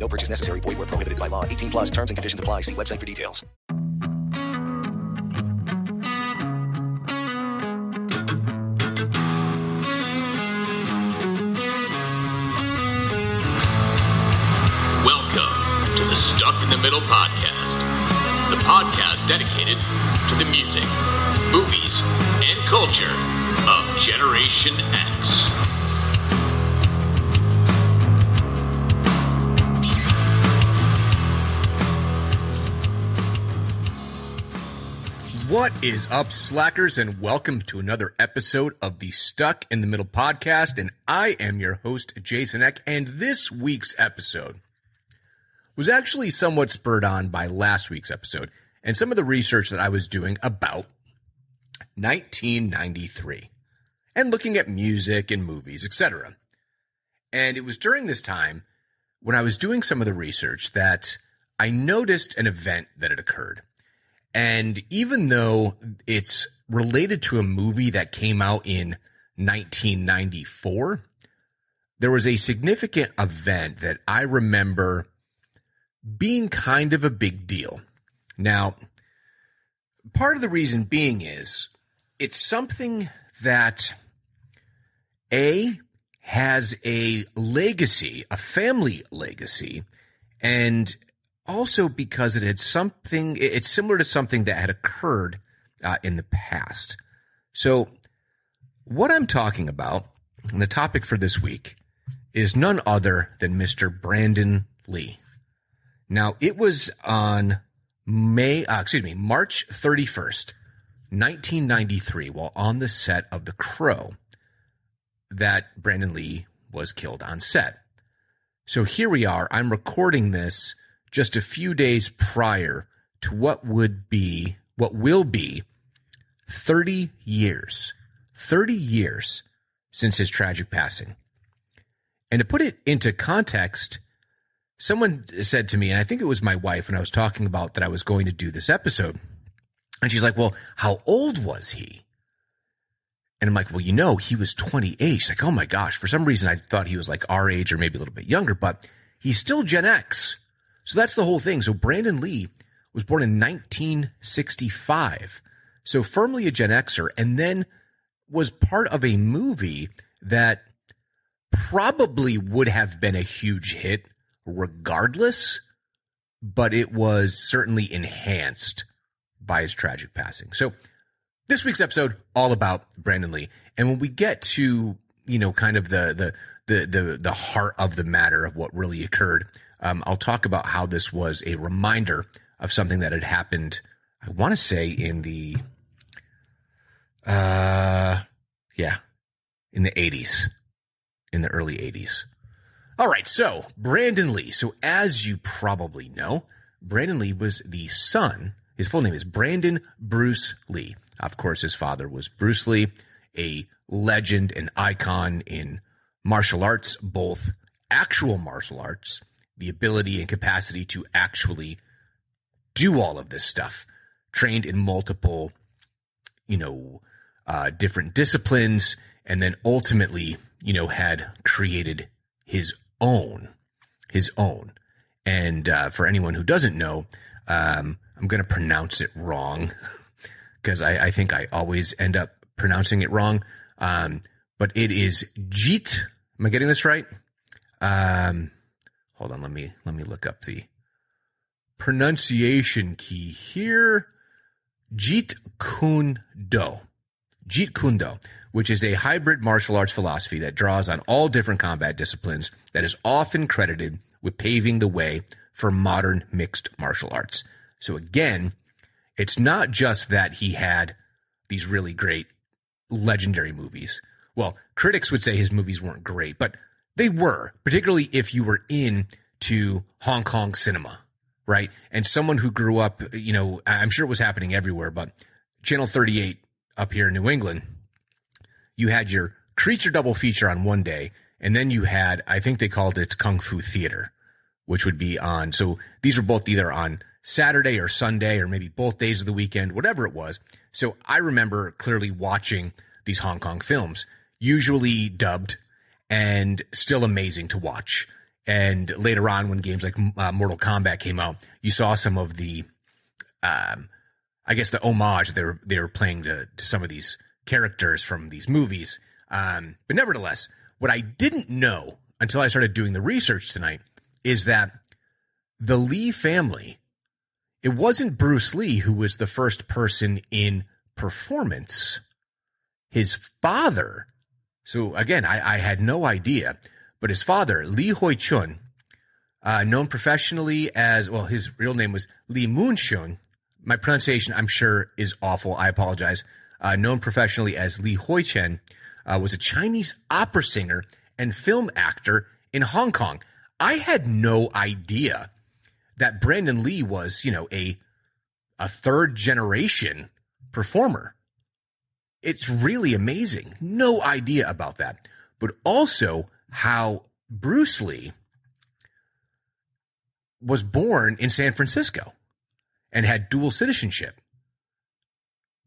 No purchase necessary. Void where prohibited by law. 18 plus terms and conditions apply. See website for details. Welcome to the Stuck in the Middle podcast, the podcast dedicated to the music, movies, and culture of Generation X. What is up, slackers, and welcome to another episode of the Stuck in the Middle podcast. And I am your host, Jason Eck. And this week's episode was actually somewhat spurred on by last week's episode and some of the research that I was doing about 1993 and looking at music and movies, etc. And it was during this time when I was doing some of the research that I noticed an event that had occurred. And even though it's related to a movie that came out in 1994, there was a significant event that I remember being kind of a big deal. Now, part of the reason being is it's something that A has a legacy, a family legacy, and also because it had something, it's similar to something that had occurred uh, in the past. So, what I'm talking about, and the topic for this week, is none other than Mr. Brandon Lee. Now, it was on May, uh, excuse me, March 31st, 1993, while on the set of The Crow, that Brandon Lee was killed on set. So here we are. I'm recording this just a few days prior to what would be, what will be 30 years, 30 years since his tragic passing. And to put it into context, someone said to me, and I think it was my wife when I was talking about that I was going to do this episode. And she's like, well, how old was he? And I'm like, well, you know, he was 28. She's like, oh my gosh. For some reason, I thought he was like our age or maybe a little bit younger, but he's still Gen X. So that's the whole thing. So Brandon Lee was born in 1965. So firmly a Gen Xer and then was part of a movie that probably would have been a huge hit regardless, but it was certainly enhanced by his tragic passing. So this week's episode all about Brandon Lee. And when we get to, you know, kind of the the the the, the heart of the matter of what really occurred, um, I'll talk about how this was a reminder of something that had happened. I want to say in the, uh, yeah, in the 80s, in the early 80s. All right, so Brandon Lee. So as you probably know, Brandon Lee was the son. His full name is Brandon Bruce Lee. Of course, his father was Bruce Lee, a legend and icon in martial arts, both actual martial arts, the ability and capacity to actually do all of this stuff, trained in multiple, you know, uh, different disciplines, and then ultimately, you know, had created his own, his own. And uh, for anyone who doesn't know, um, I'm going to pronounce it wrong because I, I, think I always end up pronouncing it wrong. Um, but it is Jeet. Am I getting this right? Um, hold on. Let me let me look up the pronunciation key here. Jeet Kune Do. Jeet Kune Do, which is a hybrid martial arts philosophy that draws on all different combat disciplines that is often credited with paving the way for modern mixed martial arts. So again, it's not just that he had these really great legendary movies. Well, critics would say his movies weren't great, but they were, particularly if you were in to Hong Kong cinema, right? And someone who grew up, you know, I'm sure it was happening everywhere, but Channel 38 up here in New England, you had your creature double feature on one day, and then you had, I think they called it Kung Fu Theater, which would be on. So these were both either on Saturday or Sunday, or maybe both days of the weekend, whatever it was. So I remember clearly watching these Hong Kong films, usually dubbed and still amazing to watch. And later on, when games like uh, Mortal Kombat came out, you saw some of the, um, I guess the homage they were they were playing to to some of these characters from these movies. Um, but nevertheless, what I didn't know until I started doing the research tonight is that the Lee family, it wasn't Bruce Lee who was the first person in performance. His father. So again, I, I had no idea, but his father, Lee Hoi Chun, uh, known professionally as, well, his real name was Lee Moon Shun. My pronunciation, I'm sure, is awful. I apologize. Uh, known professionally as Lee Hoi Chen, uh, was a Chinese opera singer and film actor in Hong Kong. I had no idea that Brandon Lee was, you know, a a third generation performer. It's really amazing. No idea about that. But also how Bruce Lee was born in San Francisco and had dual citizenship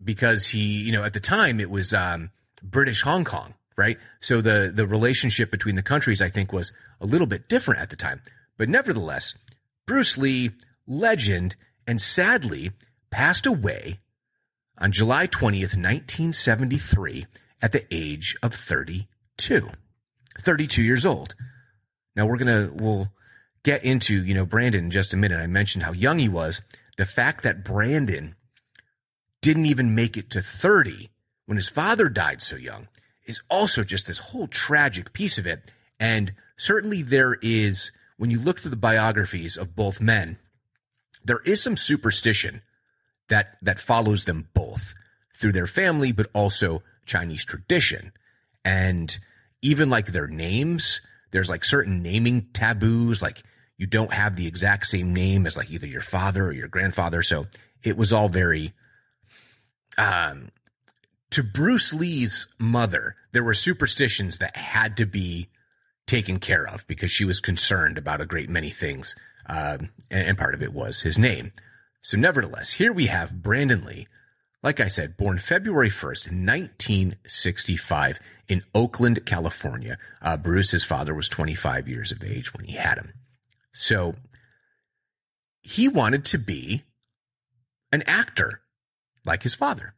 because he, you know, at the time it was um, British Hong Kong, right? So the the relationship between the countries, I think, was a little bit different at the time. But nevertheless, Bruce Lee, legend, and sadly passed away on July 20th, 1973, at the age of 32. 32 years old. Now we're gonna we'll get into, you know, Brandon in just a minute. I mentioned how young he was. The fact that Brandon didn't even make it to 30 when his father died so young is also just this whole tragic piece of it. And certainly there is, when you look through the biographies of both men, there is some superstition that, that follows them both through their family, but also Chinese tradition. And even like their names, there's like certain naming taboos, like you don't have the exact same name as like either your father or your grandfather. So it was all very, um, to Bruce Lee's mother, there were superstitions that had to be taken care of because she was concerned about a great many things. Um, and, and part of it was his name. So nevertheless, here we have Brandon Lee, like I said, born February 1st, 1965 in Oakland, California. Uh, Bruce's father was 25 years of age when he had him. So he wanted to be an actor like his father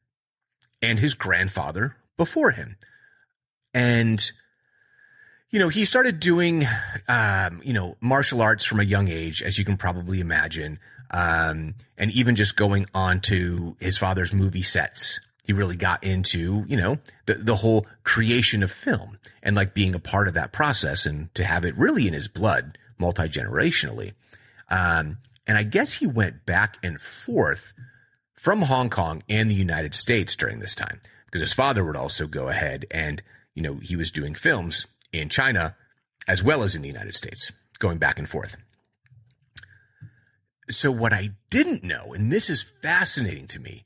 and his grandfather before him. And, you know, he started doing, um, you know, martial arts from a young age, as you can probably imagine. Um, and even just going on to his father's movie sets. He really got into, you know, the, the whole creation of film and like being a part of that process and to have it really in his blood multi generationally. Um, and I guess he went back and forth from Hong Kong and the United States during this time because his father would also go ahead and, you know, he was doing films in China as well as in the United States, going back and forth. So what I didn't know, and this is fascinating to me,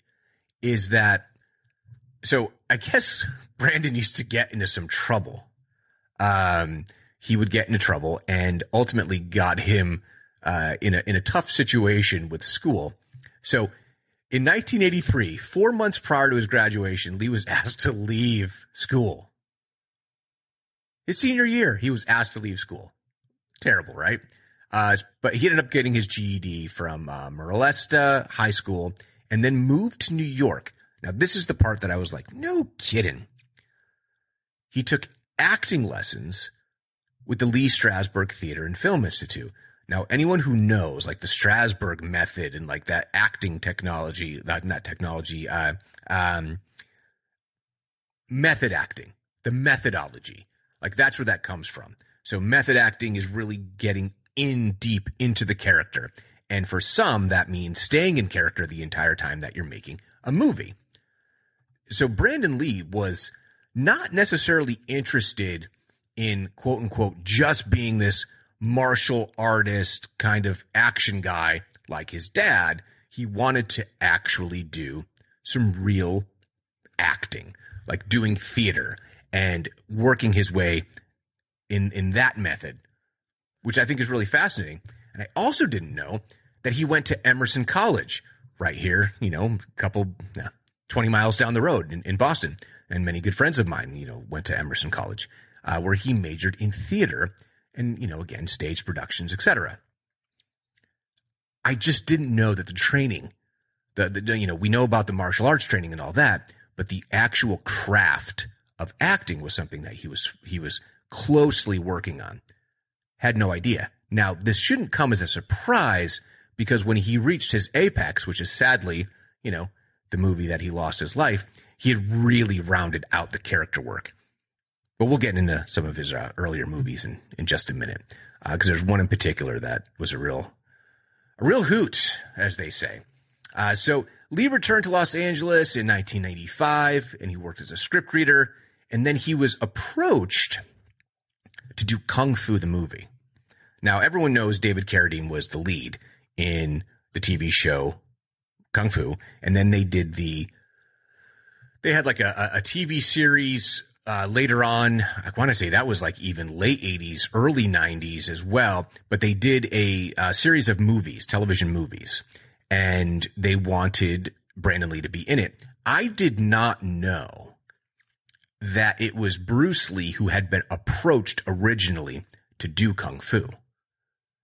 is that, so I guess Brandon used to get into some trouble. Um, he would get into trouble and ultimately got him, uh, in a, in a tough situation with school. So in 1983, four months prior to his graduation, Lee was asked to leave school. His senior year, he was asked to leave school. Terrible, right? Uh, but he ended up getting his GED from uh, High School and then moved to New York. Now, this is the part that I was like, no kidding. He took acting lessons with the Lee Strasberg Theater and Film Institute. Now, anyone who knows like the Strasberg method and like that acting technology, not, not technology, uh, um, method acting, the methodology, like that's where that comes from. So method acting is really getting in deep into the character. And for some, that means staying in character the entire time that you're making a movie. So Brandon Lee was not necessarily interested in quote unquote just being this martial artist kind of action guy like his dad, he wanted to actually do some real acting, like doing theater and working his way in in that method, which I think is really fascinating. And I also didn't know that he went to Emerson College right here, you know, a couple 20 miles down the road in, in Boston. And many good friends of mine, you know, went to Emerson College, uh, where he majored in theater and, you know, again, stage productions, etc. I just didn't know that the training, the, the, you know, we know about the martial arts training and all that, but the actual craft of acting was something that he was, he was closely working on. Had no idea. Now, this shouldn't come as a surprise because when he reached his apex, which is sadly, you know, the movie that he lost his life, he had really rounded out the character work. But we'll get into some of his uh, earlier movies in, in just a minute, because uh, there's one in particular that was a real, a real hoot, as they say. Uh, so Lee returned to Los Angeles in 1995, and he worked as a script reader. and then he was approached to do Kung Fu the movie. Now, everyone knows David Carradine was the lead in the TV show Kung Fu, and then they did the they had like a, a TV series uh, later on. I want to say that was like even late '80s, early '90s as well. But they did a, a series of movies, television movies, and they wanted Brandon Lee to be in it. I did not know that it was Bruce Lee who had been approached originally to do Kung Fu.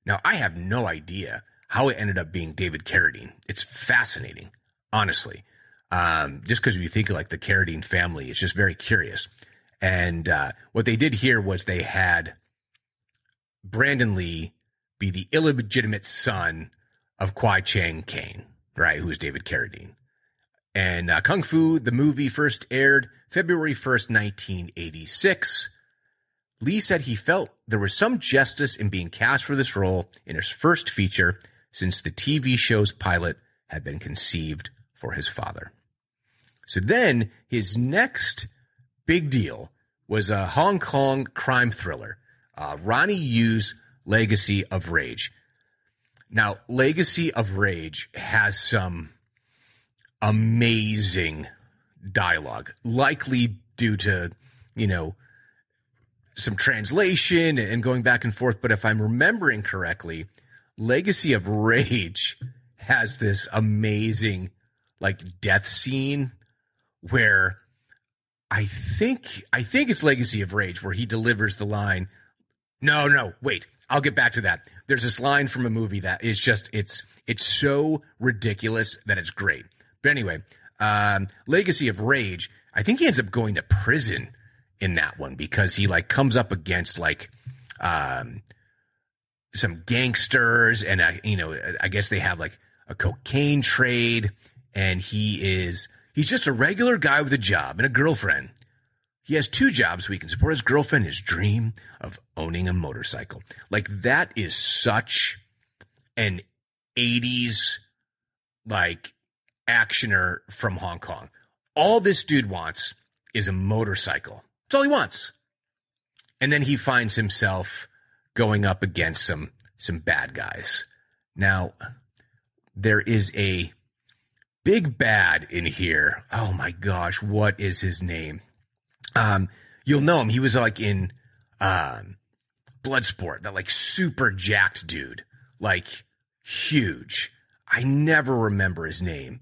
Now, I have no idea how it ended up being David Carradine. It's fascinating, honestly. Um, just because you think of like the Carradine family, it's just very curious. And uh, what they did here was they had Brandon Lee be the illegitimate son of Kwai Chang Caine, right? Who's David Carradine. And uh, Kung Fu, the movie first aired February 1st, 1986. Lee said he felt there was some justice in being cast for this role in his first feature since the TV show's pilot had been conceived for his father. So then his next big deal was a Hong Kong crime thriller, uh, Ronnie Yu's Legacy of Rage. Now, Legacy of Rage has some amazing dialogue, likely due to, you know, some translation and going back and forth. But if I'm remembering correctly, Legacy of Rage has this amazing like death scene where I think I think it's Legacy of Rage where he delivers the line. No, no, wait. I'll get back to that. There's this line from a movie that is just it's it's so ridiculous that it's great. But anyway, um, Legacy of Rage. I think he ends up going to prison in that one because he like comes up against like um some gangsters and uh, you know I guess they have like a cocaine trade and he is he's just a regular guy with a job and a girlfriend. He has two jobs so he can support his girlfriend, his dream of owning a motorcycle. Like that is such an 80s like actioner from Hong Kong. All this dude wants is a motorcycle. That's all he wants. And then he finds himself going up against some some bad guys. Now, there is a big bad in here. Oh my gosh, what is his name? Um, you'll know him. He was like in um, Bloodsport, that like super jacked dude, like huge. I never remember his name.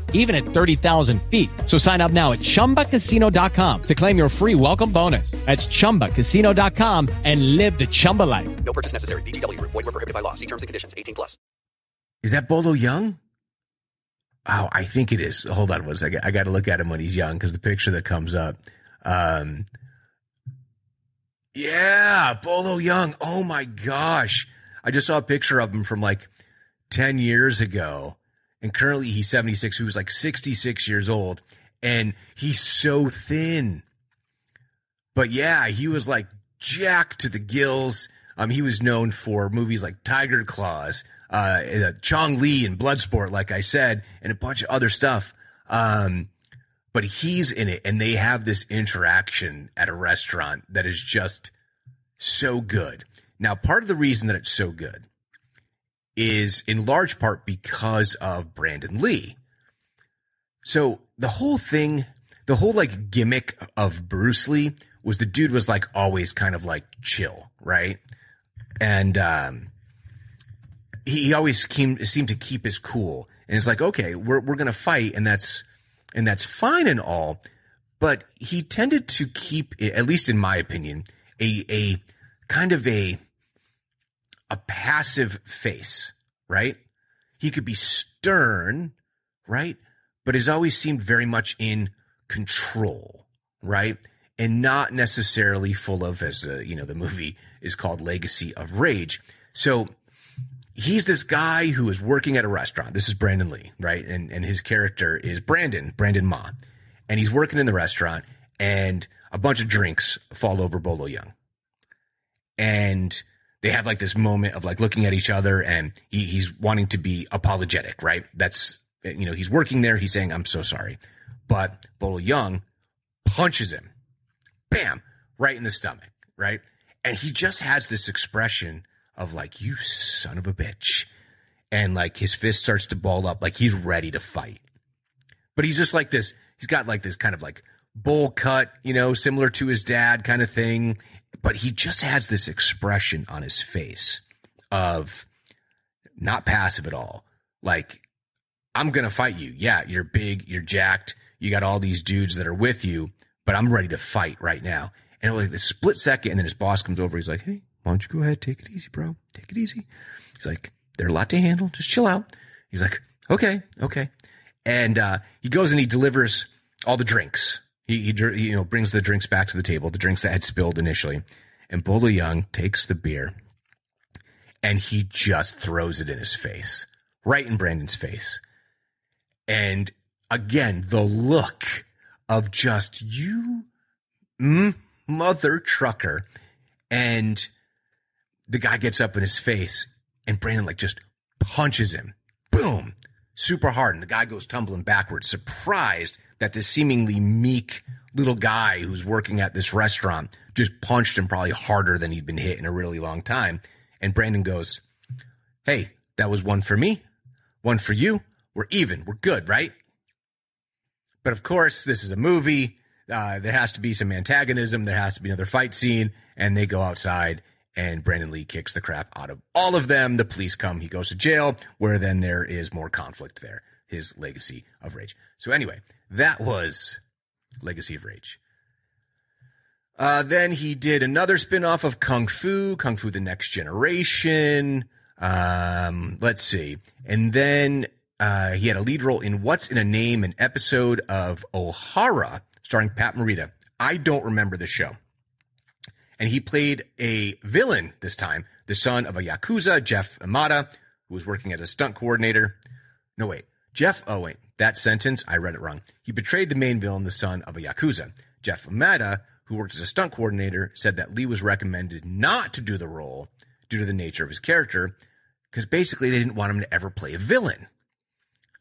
even at 30,000 feet. So sign up now at chumbacasino.com to claim your free welcome bonus. That's chumbacasino.com and live the Chumba life. No purchase necessary. VGW, void, were prohibited by law. See terms and conditions 18 plus. Is that Bolo Yeung? Oh, I think it is. Hold on one second. I got to look at him when he's young because the picture that comes up. Um, yeah, Bolo Yeung. Oh my gosh. I just saw a picture of him from like 10 years ago and currently he's 76, who's like 66 years old, and he's so thin. But yeah, he was like jacked to the gills. Um, he was known for movies like Tiger Claws, uh, uh, Chong Li and Bloodsport, like I said, and a bunch of other stuff. Um, but he's in it and they have this interaction at a restaurant that is just so good. Now, part of the reason that it's so good is in large part because of Brandon Lee. So the whole thing, the whole like gimmick of Bruce Lee was the dude was like always kind of like chill, right? And, um, he, always came, seemed to keep his cool. And it's like, okay, we're, we're to fight and that's, and that's fine and all. But he tended to keep, at least in my opinion, a, a kind of a, a passive face, right? He could be stern, right? But has always seemed very much in control, right? And not necessarily full of, as uh, you know, the movie is called Legacy of Rage. So he's this guy who is working at a restaurant. This is Brandon Lee, right? And and his character is Brandon, Brandon Ma. And he's working in the restaurant and a bunch of drinks fall over Bolo Yeung. And they have like this moment of like looking at each other and he, he's wanting to be apologetic, right? That's, you know, he's working there. He's saying, I'm so sorry. But Bolo Yeung punches him, bam, right in the stomach, right? And he just has this expression of like, you son of a bitch. And like his fist starts to ball up, like he's ready to fight. But he's just like this, he's got like this kind of like bowl cut, you know, similar to his dad kind of thing but he just has this expression on his face of not passive at all. Like, I'm going to fight you. Yeah, you're big, you're jacked, you got all these dudes that are with you, but I'm ready to fight right now. And it was like the split second, and then his boss comes over. He's like, Hey, why don't you go ahead? Take it easy, bro. Take it easy. He's like, They're a lot to handle. Just chill out. He's like, Okay, okay. And, uh, he goes and he delivers all the drinks he, he, you know, brings the drinks back to the table, the drinks that had spilled initially. And Bolo Yeung takes the beer and he just throws it in his face, right in Brandon's face. And again, the look of just you mm, mother trucker. And the guy gets up in his face and Brandon like just punches him. Boom. Super hard. And the guy goes tumbling backwards, surprised that this seemingly meek little guy who's working at this restaurant just punched him probably harder than he'd been hit in a really long time. And Brandon goes, Hey, that was one for me, one for you. We're even. We're good, right? But of course, this is a movie. Uh, there has to be some antagonism. There has to be another fight scene. And they go outside and Brandon Lee kicks the crap out of all of them. The police come. He goes to jail where then there is more conflict there. His legacy of rage. So anyway, that was Legacy of Rage. Uh, then he did another spin-off of Kung Fu, Kung Fu The Next Generation. Um, let's see. And then, uh, he had a lead role in What's in a Name, an episode of Ohara starring Pat Morita. I don't remember the show. And he played a villain this time, the son of a Yakuza, Jeff Imada, who was working as a stunt coordinator. No, wait. Jeff, Owing, that sentence, I read it wrong. He betrayed the main villain, the son of a Yakuza. Jeff Imada, who worked as a stunt coordinator, said that Lee was recommended not to do the role due to the nature of his character, because basically they didn't want him to ever play a villain.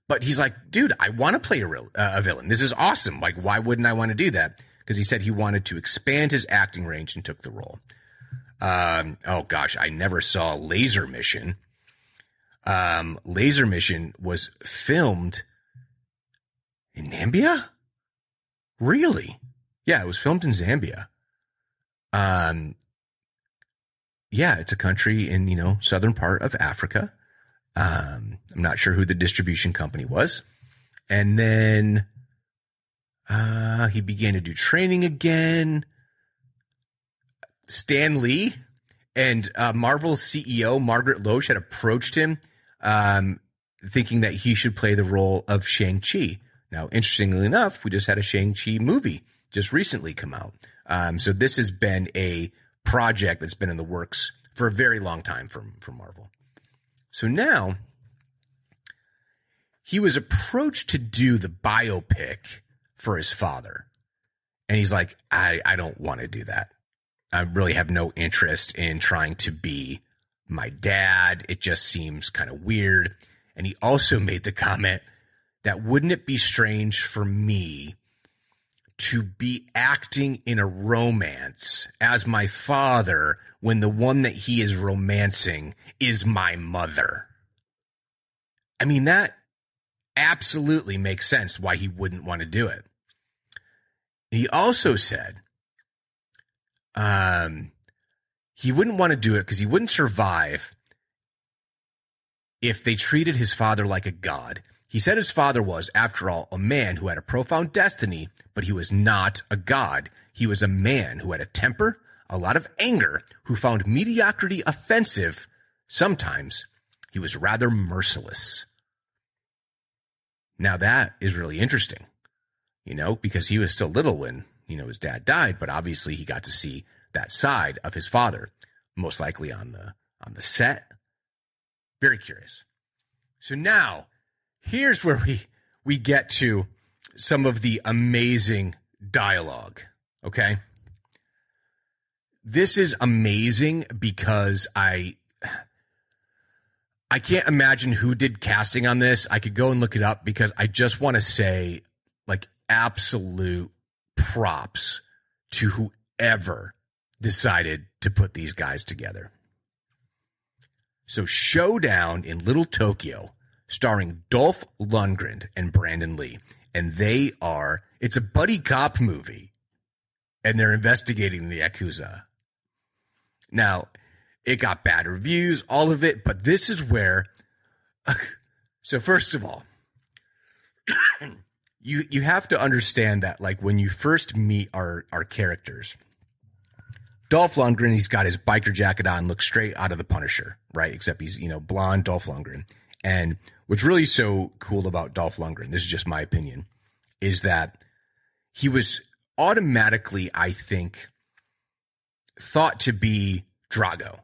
But he's like, dude, I want to play a, real, uh, a villain. This is awesome. Like, why wouldn't I want to do that? Because he said he wanted to expand his acting range and took the role. Um, oh gosh, I never saw Laser Mission um, Laser Mission was filmed in Nambia? Really? Yeah, it was filmed in Zambia. Um, yeah, it's a country in, you know, southern part of Africa. Um, I'm not sure who the distribution company was. And then, uh, he began to do training again. Stan Lee and uh, Marvel CEO Margaret Loesch had approached him um, thinking that he should play the role of Shang-Chi. Now, interestingly enough, we just had a Shang-Chi movie just recently come out. Um, so this has been a project that's been in the works for a very long time from, from Marvel. So now he was approached to do the biopic for his father. And he's like, I, I don't want to do that. I really have no interest in trying to be my dad. It just seems kind of weird. And he also made the comment that wouldn't it be strange for me to be acting in a romance as my father when the one that he is romancing is my mother? I mean, that absolutely makes sense why he wouldn't want to do it. He also said um, he wouldn't want to do it because he wouldn't survive if they treated his father like a god. He said his father was, after all, a man who had a profound destiny, but he was not a god. He was a man who had a temper, a lot of anger, who found mediocrity offensive. Sometimes he was rather merciless. Now that is really interesting, you know, because he was still little when, you know, his dad died, but obviously he got to see that side of his father, most likely on the, on the set. Very curious. So now here's where we, we get to some of the amazing dialogue. Okay. This is amazing because I, I can't imagine who did casting on this. I could go and look it up because I just want to say like absolute props to whoever decided to put these guys together. So Showdown in Little Tokyo starring Dolph Lundgren and Brandon Lee. And they are, it's a buddy cop movie and they're investigating the Yakuza. Now, it got bad reviews, all of it, but this is where. So first of all, you you have to understand that like when you first meet our our characters, Dolph Lundgren, he's got his biker jacket on, looks straight out of the Punisher, right? Except he's you know blonde Dolph Lundgren. And what's really so cool about Dolph Lundgren, this is just my opinion, is that he was automatically, I think, thought to be Drago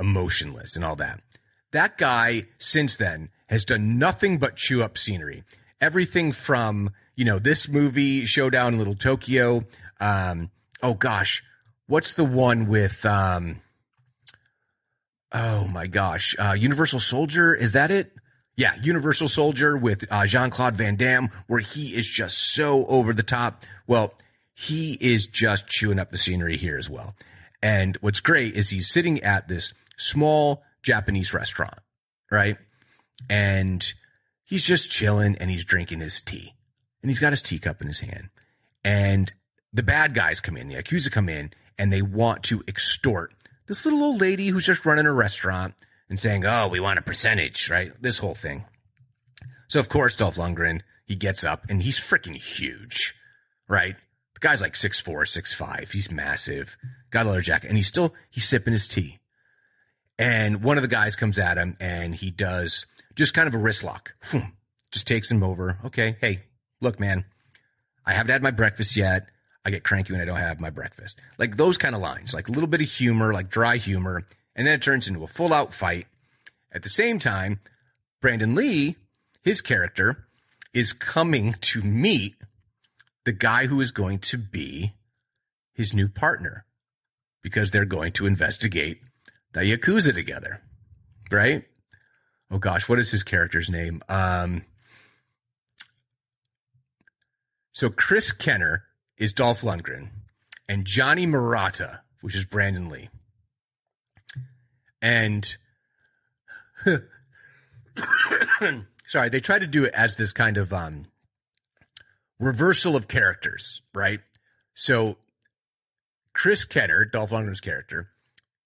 emotionless and all that. That guy since then has done nothing but chew up scenery. Everything from, you know, this movie, Showdown in Little Tokyo. Um, oh gosh, what's the one with, um, oh my gosh, uh, Universal Soldier? Is that it? Yeah, Universal Soldier with uh, Jean Claude Van Damme, where he is just so over the top. Well, he is just chewing up the scenery here as well. And what's great is he's sitting at this small Japanese restaurant, right? And he's just chilling and he's drinking his tea and he's got his teacup in his hand. And the bad guys come in, the Yakuza come in and they want to extort this little old lady who's just running a restaurant and saying, Oh, we want a percentage, right? This whole thing. So of course, Dolph Lundgren, he gets up and he's freaking huge, right? The guy's like six four, six five. He's massive, got a leather jacket and he's still, he's sipping his tea. And one of the guys comes at him and he does just kind of a wrist lock. Hmm. Just takes him over. Okay. Hey, look, man, I haven't had my breakfast yet. I get cranky when I don't have my breakfast. Like those kind of lines, like a little bit of humor, like dry humor. And then it turns into a full out fight. At the same time, Brandon Lee, his character, is coming to meet the guy who is going to be his new partner because they're going to investigate the Yakuza together, right? Oh gosh, what is his character's name? Um, so Chris Kenner is Dolph Lundgren and Johnny Murata, which is Brandon Lee. And sorry, they try to do it as this kind of um, reversal of characters, right? So Chris Kenner, Dolph Lundgren's character,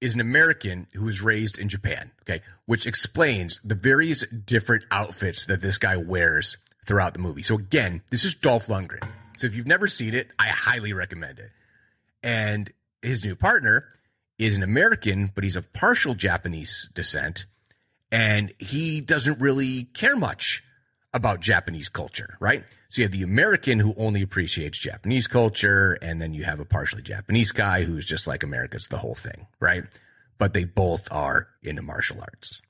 is an American who was raised in Japan. Okay. Which explains the various different outfits that this guy wears throughout the movie. So again, this is Dolph Lundgren. So if you've never seen it, I highly recommend it. And his new partner is an American, but he's of partial Japanese descent. And he doesn't really care much about Japanese culture, right? So you have the American who only appreciates Japanese culture, and then you have a partially Japanese guy who's just like America's the whole thing, right? But they both are into martial arts.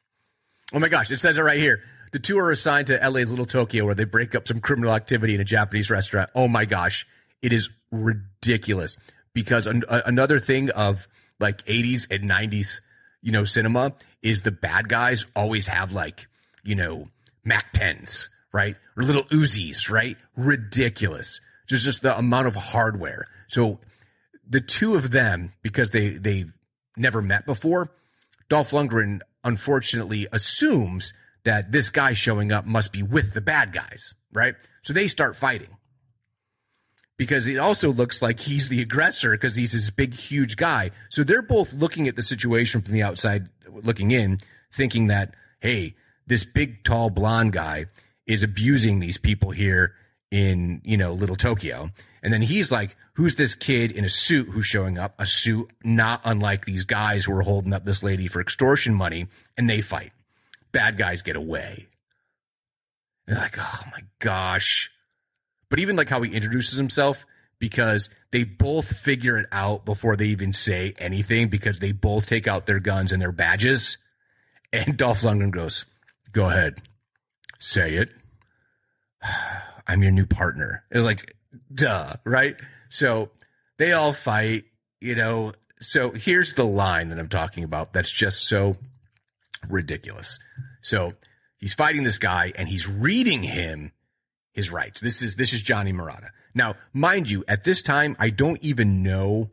Oh my gosh, it says it right here. the two are assigned to LA's Little Tokyo where they break up some criminal activity in a Japanese restaurant. Oh my gosh. It is ridiculous because an, another thing of like 80s and 90s, you know, cinema is the bad guys always have like, you know, Mac 10s, right? Or little Uzis, right? Ridiculous. Just, just the amount of hardware. So the two of them, because they, they've never met before, Dolph Lundgren unfortunately assumes that this guy showing up must be with the bad guys, right? So they start fighting because it also looks like he's the aggressor because he's this big, huge guy. So they're both looking at the situation from the outside, looking in, thinking that, hey, this big, tall, blonde guy is abusing these people here in, you know, Little Tokyo. And then he's like, who's this kid in a suit who's showing up? A suit not unlike these guys who are holding up this lady for extortion money, and they fight. Bad guys get away. And they're like, oh my gosh. But even like how he introduces himself, because they both figure it out before they even say anything, because they both take out their guns and their badges. And Dolph Lundgren goes, go ahead, say it. I'm your new partner. It's like, duh, right? So they all fight, you know. So here's the line that I'm talking about that's just so ridiculous. So he's fighting this guy and he's reading him his rights. This is this is Johnny Murata. Now, mind you, at this time, I don't even know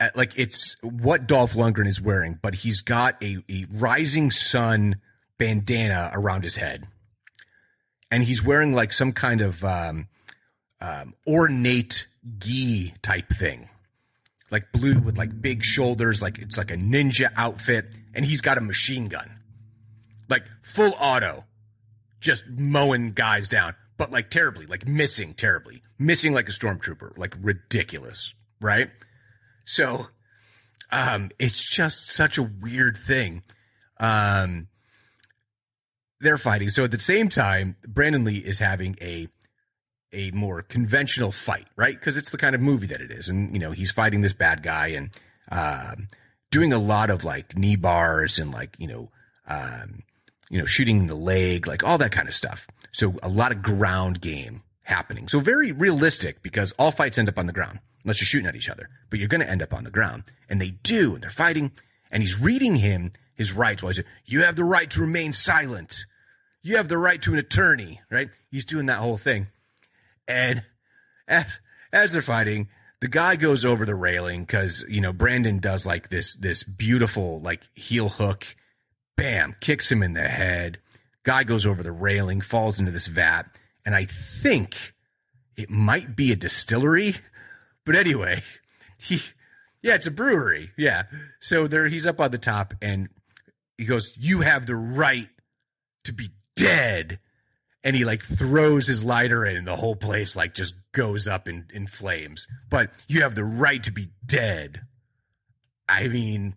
at, like it's what Dolph Lundgren is wearing, but he's got a, a rising sun bandana around his head. And he's wearing like some kind of um, um, ornate gi type thing, like blue with like big shoulders, like it's like a ninja outfit, and he's got a machine gun, like full auto, just mowing guys down, but like terribly, like missing terribly, missing like a stormtrooper, like ridiculous, right? So, um, it's just such a weird thing. Um, they're fighting. So at the same time, Brandon Lee is having a a more conventional fight, right? Because it's the kind of movie that it is, and you know he's fighting this bad guy and um, doing a lot of like knee bars and like you know um, you know shooting the leg, like all that kind of stuff. So a lot of ground game happening. So very realistic because all fights end up on the ground unless you're shooting at each other, but you're going to end up on the ground, and they do, and they're fighting, and he's reading him his rights. He's you have the right to remain silent. You have the right to an attorney, right? He's doing that whole thing. And as, as they're fighting, the guy goes over the railing because, you know, Brandon does like this, this beautiful like heel hook, bam, kicks him in the head. Guy goes over the railing, falls into this vat. And I think it might be a distillery. But anyway, he, yeah, it's a brewery. Yeah. So there, he's up on the top and he goes, you have the right to be dead and he like throws his lighter in and the whole place like just goes up in, in flames. But you have the right to be dead. I mean,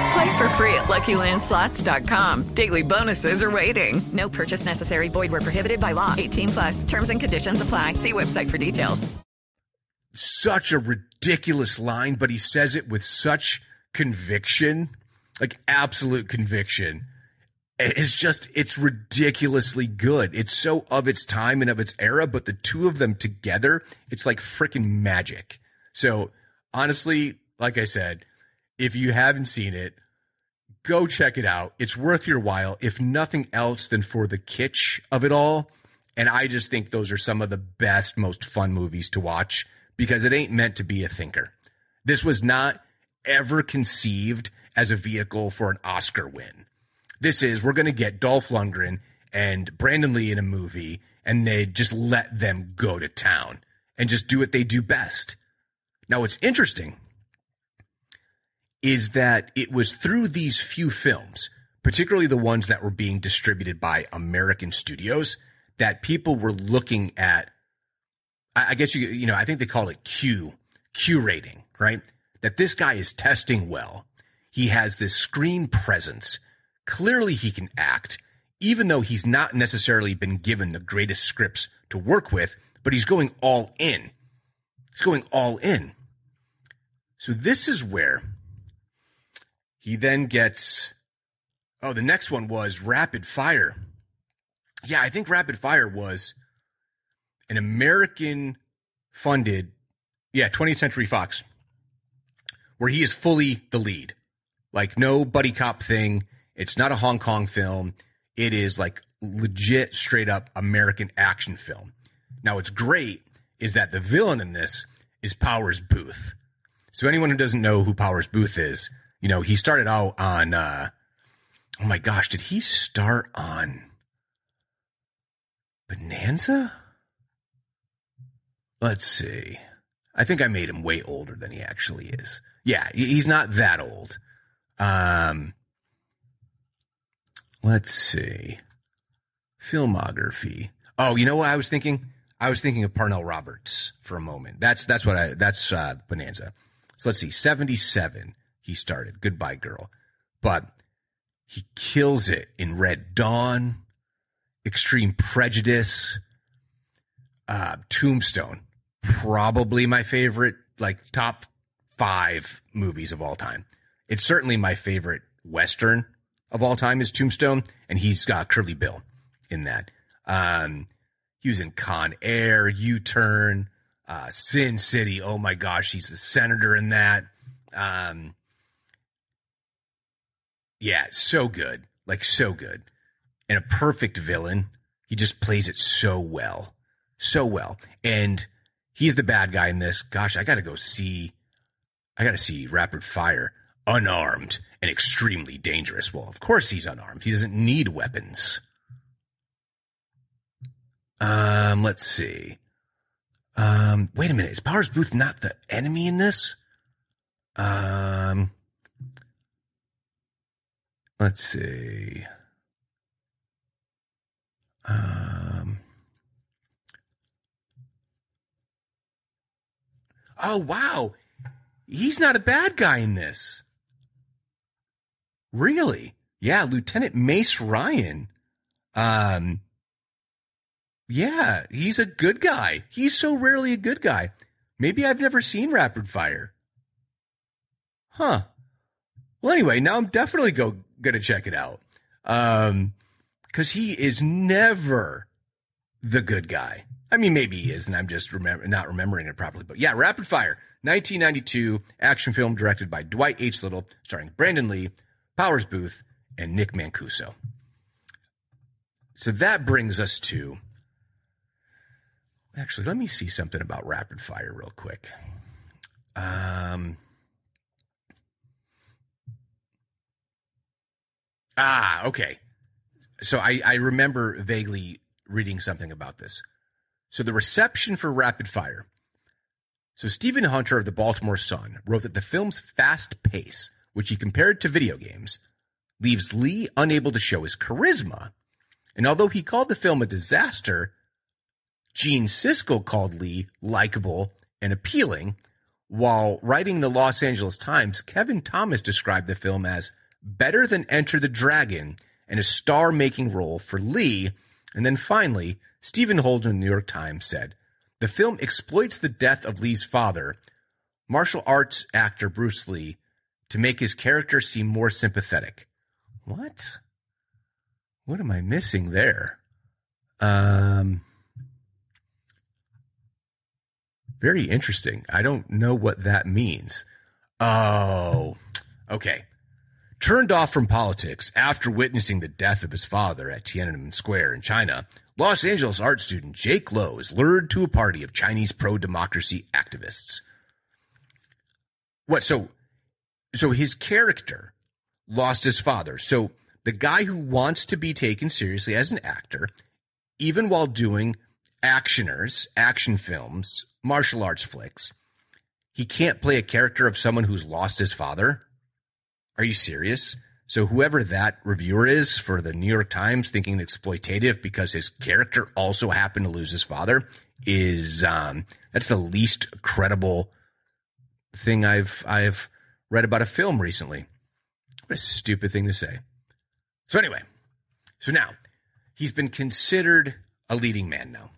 Play for free at LuckyLandSlots.com. Daily bonuses are waiting. No purchase necessary. Void were prohibited by law. 18 plus. Terms and conditions apply. See website for details. such a ridiculous line, but he says it with such conviction, like absolute conviction. It's just, it's ridiculously good. It's so of its time and of its era, but the two of them together, it's like freaking magic. So honestly, like I said, if you haven't seen it, go check it out. It's worth your while, if nothing else than for the kitsch of it all. And I just think those are some of the best, most fun movies to watch because it ain't meant to be a thinker. This was not ever conceived as a vehicle for an Oscar win. This is, we're going to get Dolph Lundgren and Brandon Lee in a movie and they just let them go to town and just do what they do best. Now, what's interesting is that it was through these few films, particularly the ones that were being distributed by American studios, that people were looking at. I guess you, you know, I think they call it Q, Q rating, right? That this guy is testing well. He has this screen presence. Clearly he can act, even though he's not necessarily been given the greatest scripts to work with, but he's going all in. He's going all in. So this is where he then gets, oh, the next one was Rapid Fire. Yeah, I think Rapid Fire was an American funded, yeah, 20th Century Fox, where he is fully the lead. Like no buddy cop thing. It's not a Hong Kong film. It is like legit, straight up American action film. Now, what's great is that the villain in this is Powers Boothe. So anyone who doesn't know who Powers Boothe is, you know, he started out on, uh, oh my gosh, did he start on Bonanza? Let's see. I think I made him way older than he actually is. Yeah, he's not that old. Um, let's see. Filmography. Oh, you know what I was thinking? I was thinking of Pernell Roberts for a moment. That's that's what I that's uh, Bonanza. So let's see. 77 he started. Goodbye Girl. But he kills it in Red Dawn, Extreme Prejudice, uh, Tombstone. Probably my favorite, like top five movies of all time. It's certainly my favorite Western of all time is Tombstone, and he's got Curly Bill in that. Um, he was in Con Air, U Turn, uh, Sin City. Oh my gosh, he's the senator in that. Um, yeah, so good. Like, so good. And a perfect villain. He just plays it so well. So well. And he's the bad guy in this. Gosh, I got to go see, I got to see Rapid Fire unarmed and extremely dangerous. Well, of course he's unarmed. He doesn't need weapons. Um, let's see. Um, wait a minute. Is Powers Boothe not the enemy in this? Um, let's see. Um, oh wow, he's not a bad guy in this. Really? Yeah, Lieutenant Mace Ryan. Um, yeah, he's a good guy. He's so rarely a good guy. Maybe I've never seen Rapid Fire. Huh. Well, anyway, now I'm definitely go gonna check it out. Um, because he is never the good guy. I mean, maybe he is, and I'm just remember not remembering it properly. But yeah, Rapid Fire, 1992 action film directed by Dwight H. Little, starring Brandon Lee, Powers Boothe, and Nick Mancuso. So that brings us to. Actually, let me see something about Rapid Fire real quick. Um. Ah, okay. So I, I remember vaguely reading something about this. So the reception for Rapid Fire. So Stephen Hunter of the Baltimore Sun wrote that the film's fast pace which he compared to video games, leaves Lee unable to show his charisma. And although he called the film a disaster, Gene Siskel called Lee likable and appealing, while writing the Los Angeles Times, Kevin Thomas described the film as better than Enter the Dragon and a star making role for Lee. And then finally, Stephen Holden of the New York Times said, the film exploits the death of Lee's father, martial arts actor Bruce Lee, to make his character seem more sympathetic. What? What am I missing there? Um, very interesting. I don't know what that means. Oh, okay. Turned off from politics after witnessing the death of his father at Tiananmen Square in China, Los Angeles art student Jake Lowe is lured to a party of Chinese pro democracy activists. What? So, so his character lost his father. So the guy who wants to be taken seriously as an actor, even while doing actioners, action films, martial arts flicks, he can't play a character of someone who's lost his father. Are you serious? So whoever that reviewer is for the New York Times thinking exploitative because his character also happened to lose his father is um, that's the least credible thing I've I've read about a film recently. What a stupid thing to say. So anyway, so now he's been considered a leading man now.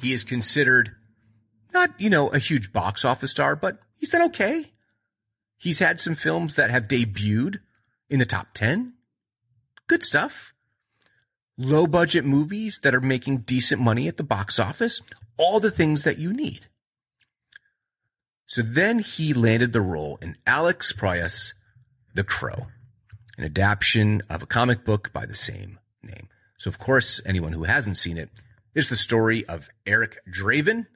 He is considered not, you know, a huge box office star, but he's done okay. He's had some films that have debuted in the top 10. Good stuff. Low budget movies that are making decent money at the box office. All the things that you need. So then he landed the role in Alex Proyas' The Crow, an adaptation of a comic book by the same name. So, of course, anyone who hasn't seen it, it's the story of Eric Draven,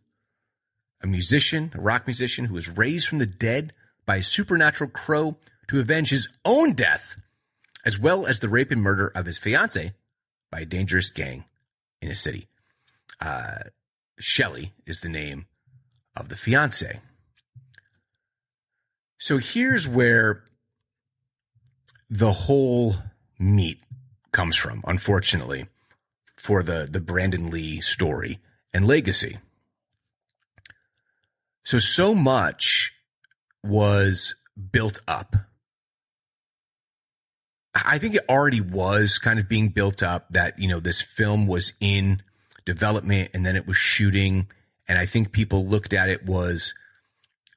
a musician, a rock musician who was raised from the dead by a supernatural crow to avenge his own death, as well as the rape and murder of his fiancee by a dangerous gang in a city. Uh, Shelley is the name of the fiance. So here's where the whole meat comes from, unfortunately, for the, the Brandon Lee story and legacy. So, so much was built up. I think it already was kind of being built up that, you know, this film was in development and then it was shooting. And I think people looked at it was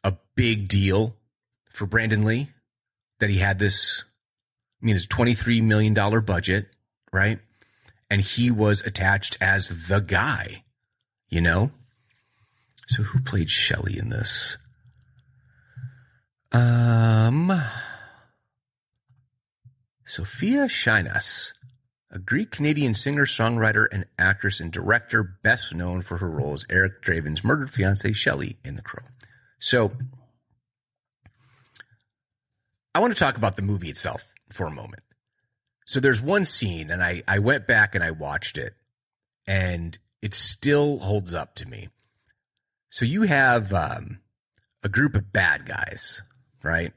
a big deal for Brandon Lee that he had this, I mean, it's $23 million budget, right? And he was attached as the guy, you know? So who played Shelley in this? Um, Sofia Shinas, a Greek Canadian singer, songwriter, and actress and director, best known for her role as Eric Draven's murdered fiancee Shelley in The Crow. So, I want to talk about the movie itself for a moment. So, there's one scene, and I, I went back and I watched it, and it still holds up to me. So, you have um, a group of bad guys, right?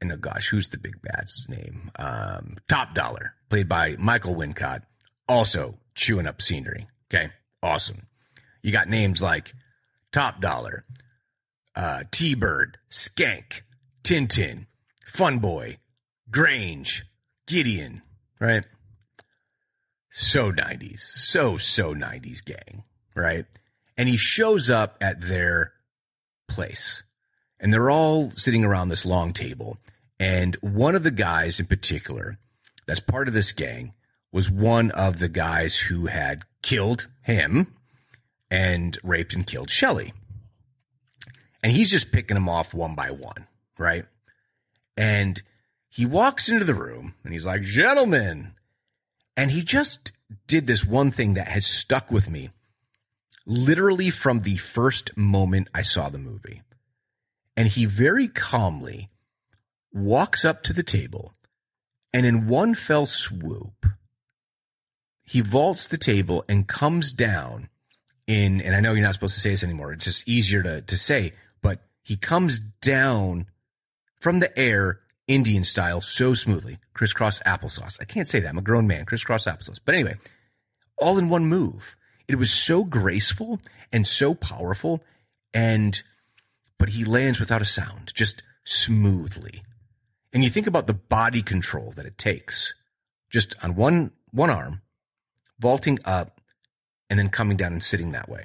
And oh gosh, who's the big bad's name? Um, Top Dollar, played by Michael Wincott, also chewing up scenery. Okay, awesome. You got names like Top Dollar, uh, T Bird, Skank, Tintin, Fun Boy, Grange, Gideon, right? So 90s, so, so 90s gang, right? And he shows up at their place and they're all sitting around this long table. And one of the guys in particular that's part of this gang was one of the guys who had killed him and raped and killed Shelley. And he's just picking them off one by one, right? And he walks into the room and he's like, gentlemen. And he just did this one thing that has stuck with me literally from the first moment I saw the movie and he very calmly walks up to the table and in one fell swoop, he vaults the table and comes down in, and I know you're not supposed to say this anymore. It's just easier to, to say, but he comes down from the air Indian style so smoothly. Crisscross applesauce. I can't say that. I'm a grown man. Crisscross applesauce. But anyway, all in one move. It was so graceful and so powerful. And but he lands without a sound, just smoothly. And you think about the body control that it takes just on one, one arm, vaulting up and then coming down and sitting that way.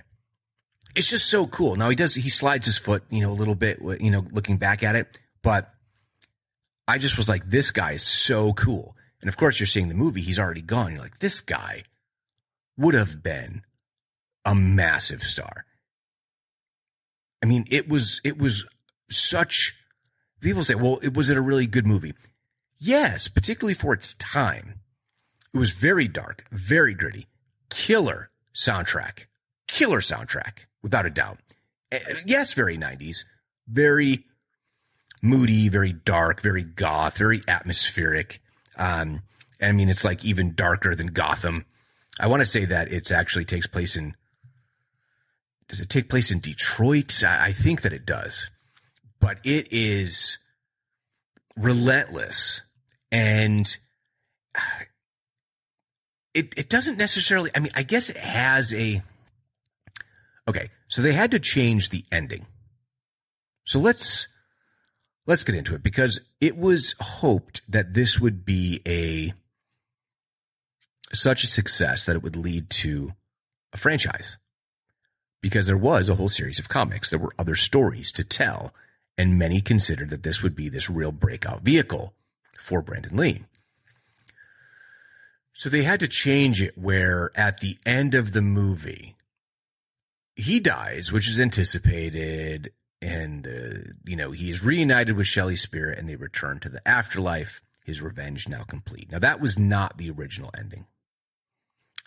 It's just so cool. Now he does, he slides his foot, you know, a little bit, you know, looking back at it, but I just was like, this guy is so cool. And of course, you're seeing the movie, he's already gone. You're like, this guy would have been a massive star. I mean, it was it was such. People say, "Well, it was it a really good movie?" Yes, particularly for its time. It was very dark, very gritty, killer soundtrack, killer soundtrack, without a doubt. Yes, very 90s, very moody, very dark, very goth, very atmospheric. Um, and I mean, it's like even darker than Gotham. I want to say that it actually takes place in. Does it take place in Detroit? I I think that it does, but it is relentless and uh, it it doesn't necessarily. I mean, I guess it has a. Okay, so they had to change the ending. So let's let's get into it because it was hoped that this would be a such a success that it would lead to a franchise. Because there was a whole series of comics, there were other stories to tell, and many considered that this would be this real breakout vehicle for Brandon Lee. So they had to change it where at the end of the movie, he dies, which is anticipated, and uh, you know he is reunited with Shelley's spirit, and they return to the afterlife. His revenge now complete. Now that was not the original ending.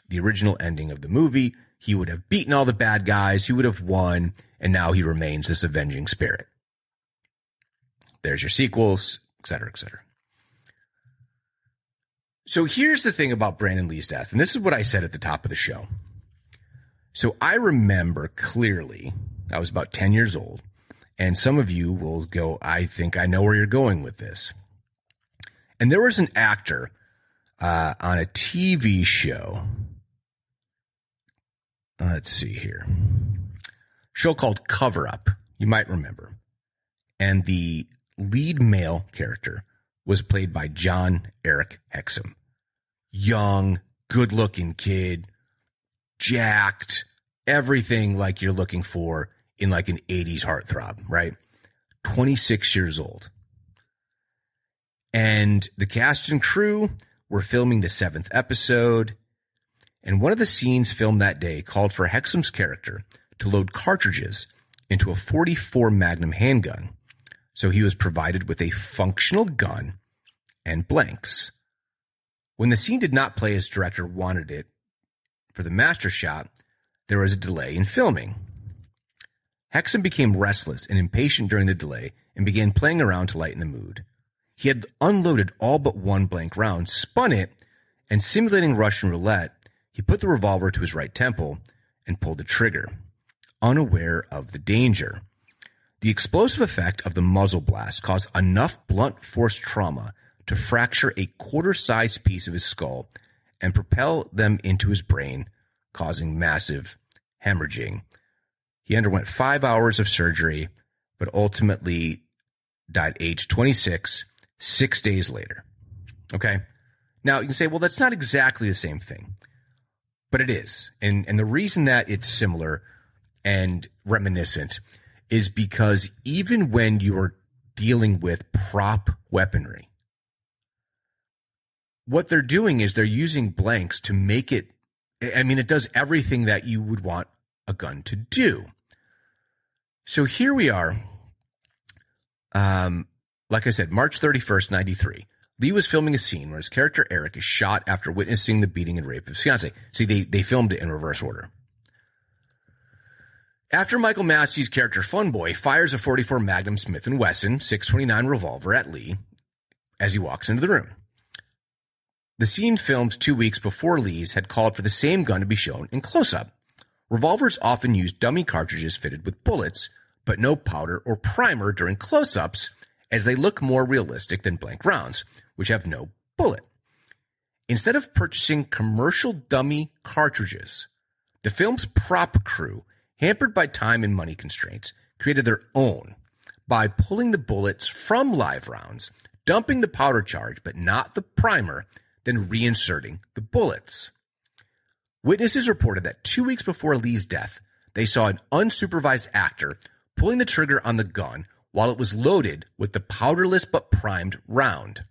The original ending of the movie, he would have beaten all the bad guys, he would have won, and now he remains this avenging spirit. There's your sequels, et cetera, et cetera. So here's the thing about Brandon Lee's death, and this is what I said at the top of the show. So I remember clearly, I was about 10 years old, and some of you will go, I think I know where you're going with this. And there was an actor uh, on a TV show. Let's see here. Show called Cover Up. You might remember. And the lead male character was played by John Eric Hexum. Young, good looking kid, jacked, everything like you're looking for in like an 80s heartthrob, right? 26 years old. And the cast and crew were filming the seventh episode. And one of the scenes filmed that day called for Hexum's character to load cartridges into a 44 Magnum handgun so he was provided with a functional gun and blanks. When the scene did not play as director wanted it for the master shot, there was a delay in filming. Hexum became restless and impatient during the delay and began playing around to lighten the mood. He had unloaded all but one blank round, spun it, and simulating Russian roulette, he put the revolver to his right temple and pulled the trigger, unaware of the danger. The explosive effect of the muzzle blast caused enough blunt force trauma to fracture a quarter sized piece of his skull and propel them into his brain, causing massive hemorrhaging. He underwent five hours of surgery, but ultimately died age 26, six days later. Okay. Now you can say, well, that's not exactly the same thing, but it is. And, and the reason that it's similar and reminiscent is because even when you're dealing with prop weaponry, what they're doing is they're using blanks to make it. I mean, it does everything that you would want a gun to do. So here we are. Um, like I said, March 31st, 93. Lee was filming a scene where his character Eric is shot after witnessing the beating and rape of his fiancee. See, they, they filmed it in reverse order. After Michael Massee's character Funboy fires a 44 Magnum Smith & Wesson 629 revolver at Lee as he walks into the room. The scene filmed two weeks before Lee's had called for the same gun to be shown in close-up. Revolvers often use dummy cartridges fitted with bullets, but no powder or primer during close-ups as they look more realistic than blank rounds, which have no bullet. Instead of purchasing commercial dummy cartridges, the film's prop crew, hampered by time and money constraints, created their own by pulling the bullets from live rounds, dumping the powder charge but not the primer, then reinserting the bullets. Witnesses reported that two weeks before Lee's death, they saw an unsupervised actor pulling the trigger on the gun while it was loaded with the powderless but primed round.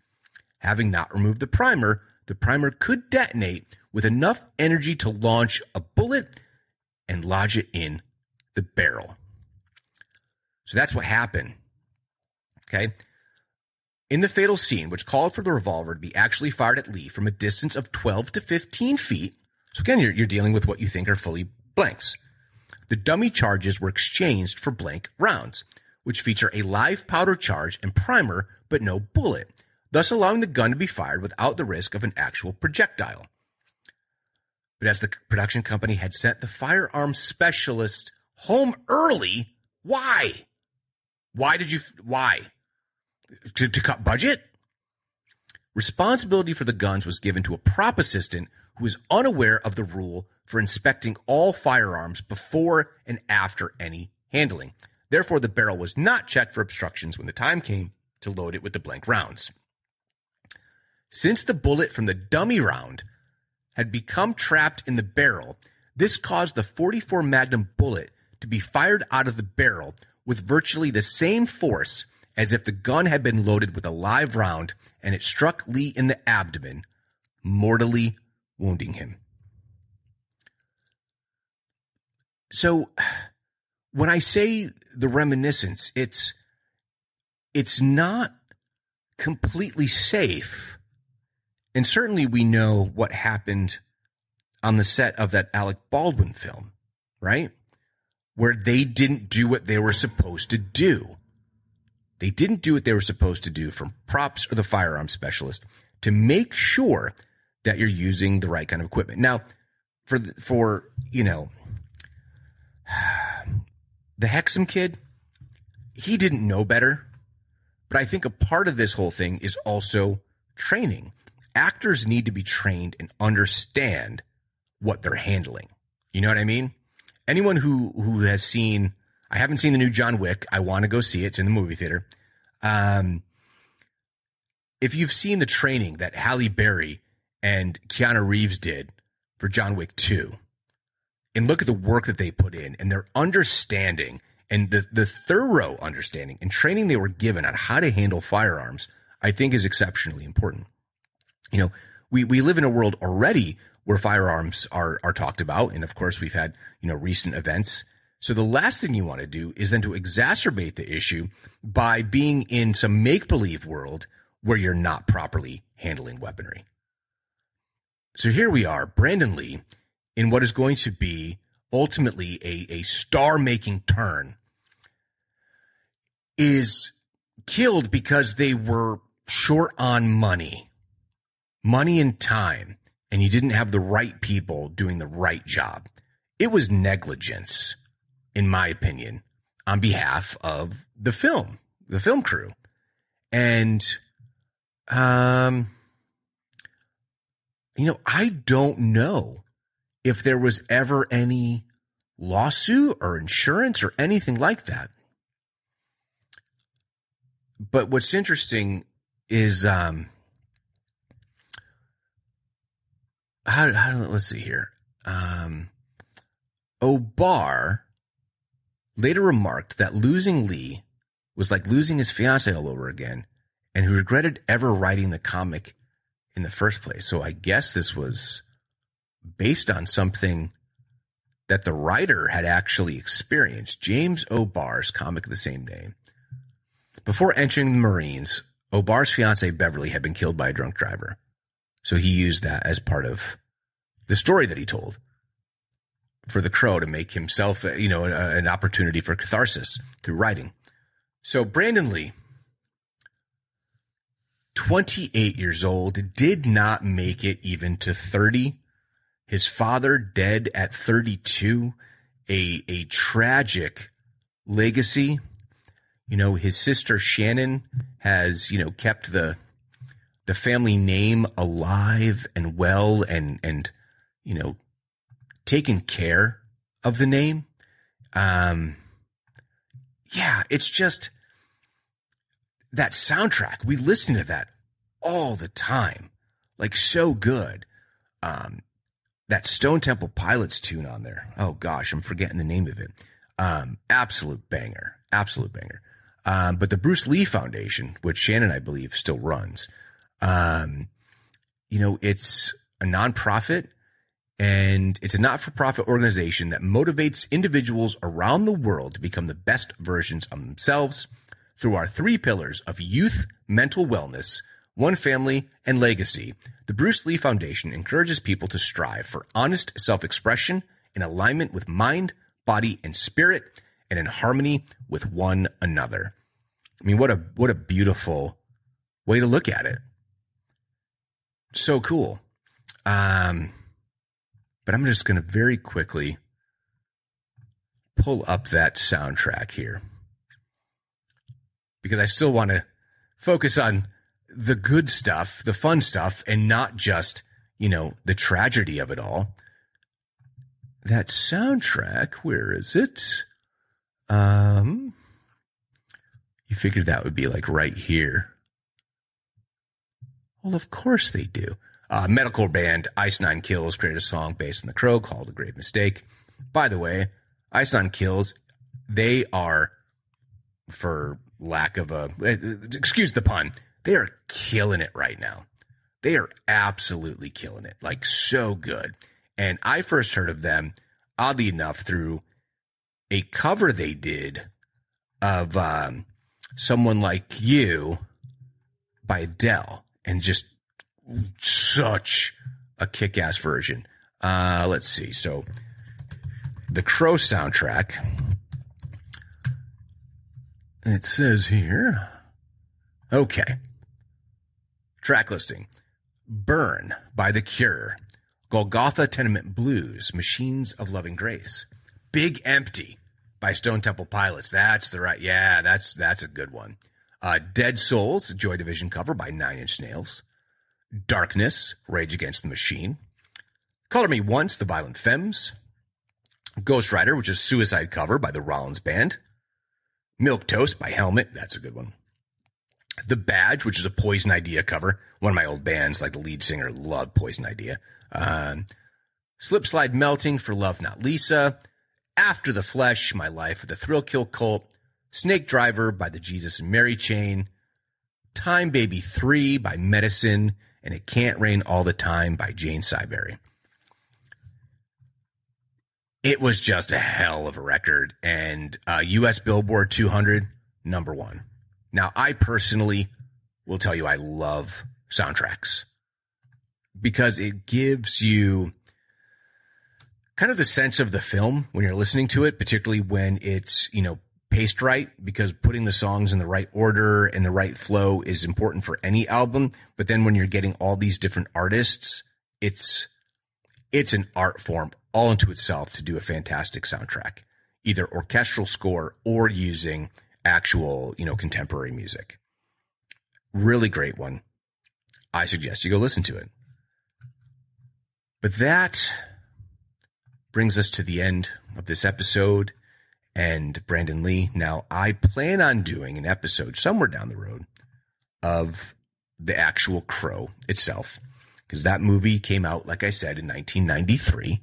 Having not removed the primer, the primer could detonate with enough energy to launch a bullet and lodge it in the barrel. So that's what happened. Okay. In the fatal scene, which called for the revolver to be actually fired at Lee from a distance of 12 to 15 feet. So again, you're, you're dealing with what you think are fully blanks. The dummy charges were exchanged for blank rounds, which feature a live powder charge and primer, but no bullet, thus allowing the gun to be fired without the risk of an actual projectile. But as the production company had sent the firearms specialist home early, why? Why did you, why? To, to cut budget? Responsibility for the guns was given to a prop assistant who was unaware of the rule for inspecting all firearms before and after any handling. Therefore, the barrel was not checked for obstructions when the time came to load it with the blank rounds. Since the bullet from the dummy round had become trapped in the barrel, this caused the 44 Magnum bullet to be fired out of the barrel with virtually the same force as if the gun had been loaded with a live round and it struck Lee in the abdomen, mortally wounding him. So when I say the reminiscence, it's it's not completely safe. And certainly we know what happened on the set of that Alec Baldwin film, right? Where they didn't do what they were supposed to do. They didn't do what they were supposed to do from props or the firearm specialist to make sure that you're using the right kind of equipment. Now, for for you know, the Hexum kid, he didn't know better. But I think a part of this whole thing is also training. Actors need to be trained and understand what they're handling. You know what I mean? Anyone who who has seen I haven't seen the new John Wick. I want to go see it. It's in the movie theater. Um, if you've seen the training that Halle Berry and Keanu Reeves did for John Wick 2, and look at the work that they put in and their understanding and the, the thorough understanding and training they were given on how to handle firearms, I think is exceptionally important. You know, we, we live in a world already where firearms are, are talked about. And of course, we've had, you know, recent events so the last thing you want to do is then to exacerbate the issue by being in some make believe world where you're not properly handling weaponry. So here we are, Brandon Lee, in what is going to be ultimately a, a star making turn, is killed because they were short on money, money and time, and you didn't have the right people doing the right job. It was negligence in my opinion, on behalf of the film, the film crew. And, um, you know, I don't know if there was ever any lawsuit or insurance or anything like that. But what's interesting is, um, how, how let's see here. Um, O'Barr later remarked that losing Lee was like losing his fiance all over again, and he regretted ever writing the comic in the first place. So I guess this was based on something that the writer had actually experienced. James O'Barr's comic of the same name. Before entering the Marines, O'Barr's fiance Beverly had been killed by a drunk driver. So he used that as part of the story that he told for the crow to make himself, uh, you know, an opportunity for catharsis through writing. So Brandon Lee, 28 years old, did not make it even to 30. His father dead at 32, a, a tragic legacy. You know, his sister Shannon has, you know, kept the, the family name alive and well and, and, you know, taken care of the name. Um, yeah, it's just that soundtrack. We listen to that all the time, like so good. Um, that Stone Temple Pilots tune on there. Oh gosh, I'm forgetting the name of it. Um, absolute banger, absolute banger. Um, but the Bruce Lee Foundation, which Shannon, I believe, still runs, um, you know, it's a nonprofit and it's a not for profit organization that motivates individuals around the world to become the best versions of themselves through our three pillars of youth, mental wellness, one family, and legacy. The Bruce Lee Foundation encourages people to strive for honest self expression in alignment with mind, body, and spirit and in harmony with one another. I mean, what a what a beautiful way to look at it. So cool. Um, but I'm just going to very quickly pull up that soundtrack here because I still want to focus on the good stuff, the fun stuff, and not just, you know, the tragedy of it all. That soundtrack, where is it? Um, you figured that would be like right here. Well, of course they do. Uh, metalcore band Ice Nine Kills created a song based on The Crow called A Great Mistake. By the way, Ice Nine Kills, they are, for lack of a, excuse the pun, they are killing it right now. They are absolutely killing it, like so good. And I first heard of them, oddly enough, through a cover they did of um, Someone Like You by Adele and just such a kick ass version. Uh, let's see. So the Crow soundtrack. It says here. Okay. Track listing Burn by The Cure, Golgotha Tenement Blues, Machines of Loving Grace, Big Empty by Stone Temple Pilots. That's the right. Yeah, that's that's a good one. Uh, Dead Souls, Joy Division cover by Nine Inch Nails. Darkness, Rage Against the Machine. Color Me Once, The Violent Femmes. Ghost Rider, which is Suicide cover by the Rollins Band. Milk Toast by Helmet. That's a good one. The Badge, which is a Poison Idea cover. One of my old bands, like the lead singer, loved Poison Idea. Um, Slip Slide Melting for Love Not Lisa. After the Flesh, My Life with the Thrill Kill Cult, Snake Driver by the Jesus and Mary Chain, Time Baby 3 by Medicine, and It Can't Rain All the Time by Jane Siberry. It was just a hell of a record, and uh, US Billboard 200, number one. Now, I personally will tell you I love soundtracks because it gives you kind of the sense of the film when you're listening to it, particularly when it's, you know, paced right, because putting the songs in the right order and the right flow is important for any album. But then when you're getting all these different artists, it's, it's an art form all into itself to do a fantastic soundtrack, either orchestral score or using actual, you know, contemporary music. Really great one. I suggest you go listen to it. But that brings us to the end of this episode and Brandon Lee. Now, I plan on doing an episode somewhere down the road of the actual Crow itself, because that movie came out, like I said, in 1993.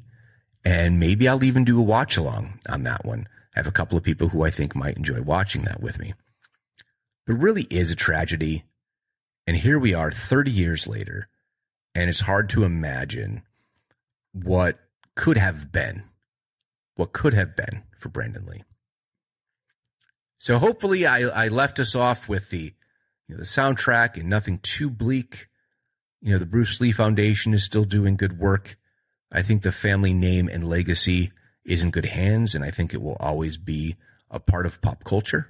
And maybe I'll even do a watch along on that one. I have a couple of people who I think might enjoy watching that with me. But really is a tragedy. And here we are 30 years later, and it's hard to imagine what could have been, what could have been for Brandon Lee. So hopefully I, I left us off with the, you know, the soundtrack and nothing too bleak. You know, the Bruce Lee Foundation is still doing good work. I think the family name and legacy is in good hands, and I think it will always be a part of pop culture.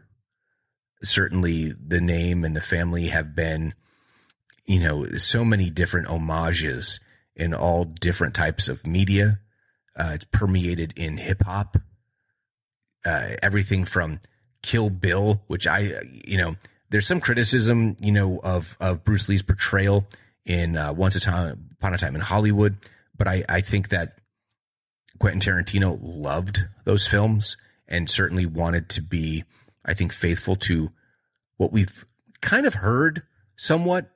Certainly, the name and the family have been, you know, so many different homages in all different types of media. Uh, it's permeated in hip hop. Uh, everything from Kill Bill, which I, you know, there's some criticism, you know, of of Bruce Lee's portrayal in uh, Once Upon a Time in Hollywood, but I I think that Quentin Tarantino loved those films and certainly wanted to be, I think, faithful to what we've kind of heard somewhat,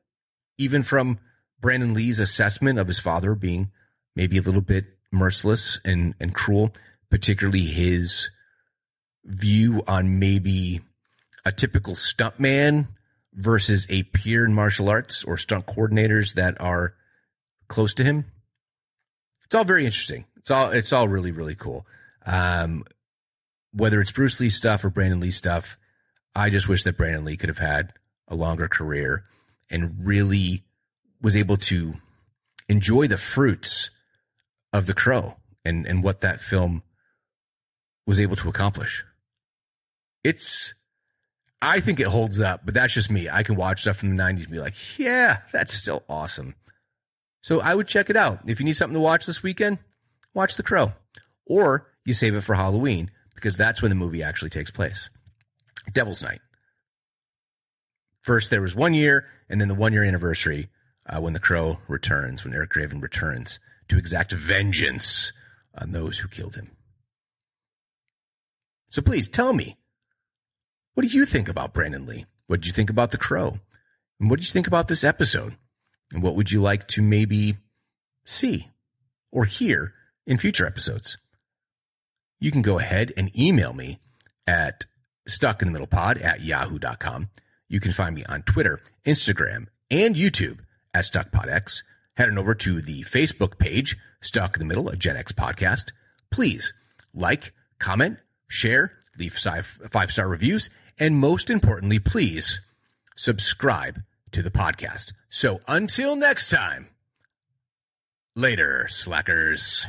even from Brandon Lee's assessment of his father being maybe a little bit merciless and, and cruel, particularly his view on maybe a typical stuntman versus a peer in martial arts or stunt coordinators that are close to him. It's all very interesting. It's all it's all really really cool. Um, whether it's Bruce Lee stuff or Brandon Lee stuff, I just wish that Brandon Lee could have had a longer career and really was able to enjoy the fruits of The Crow and, and what that film was able to accomplish. it's I think it holds up, but that's just me. I can watch stuff from the 90s and be like, yeah, that's still awesome. So I would check it out. If you need something to watch this weekend, watch The Crow. Or you save it for Halloween because that's when the movie actually takes place. Devil's Night. First, there was one year, and then the one year anniversary uh, when The Crow returns, when Eric Draven returns to exact vengeance on those who killed him. So please tell me what do you think about Brandon Lee? What did you think about The Crow? And what did you think about this episode? And what would you like to maybe see or hear in future episodes? You can go ahead and email me at stuckinthemiddlepod at yahoo.com. You can find me on Twitter, Instagram, and YouTube at StuckPodX. Head on over to the Facebook page, Stuck in the Middle, a Gen X podcast. Please like, comment, share, leave five star reviews, and most importantly, please subscribe to the podcast. So until next time, later, slackers.